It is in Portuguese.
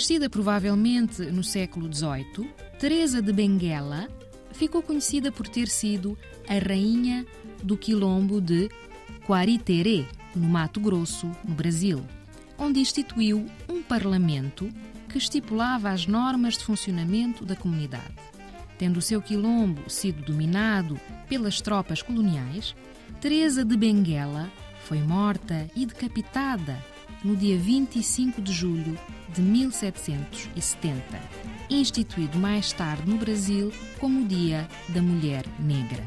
Nascida provavelmente no século XVIII, Teresa de Benguela ficou conhecida por ter sido a rainha do quilombo de Quariterê, no Mato Grosso, no Brasil, onde instituiu um parlamento que estipulava as normas de funcionamento da comunidade. Tendo o seu quilombo sido dominado pelas tropas coloniais, Teresa de Benguela foi morta e decapitada no dia 25 de julho de 1770, instituído mais tarde no Brasil como o Dia da Mulher Negra.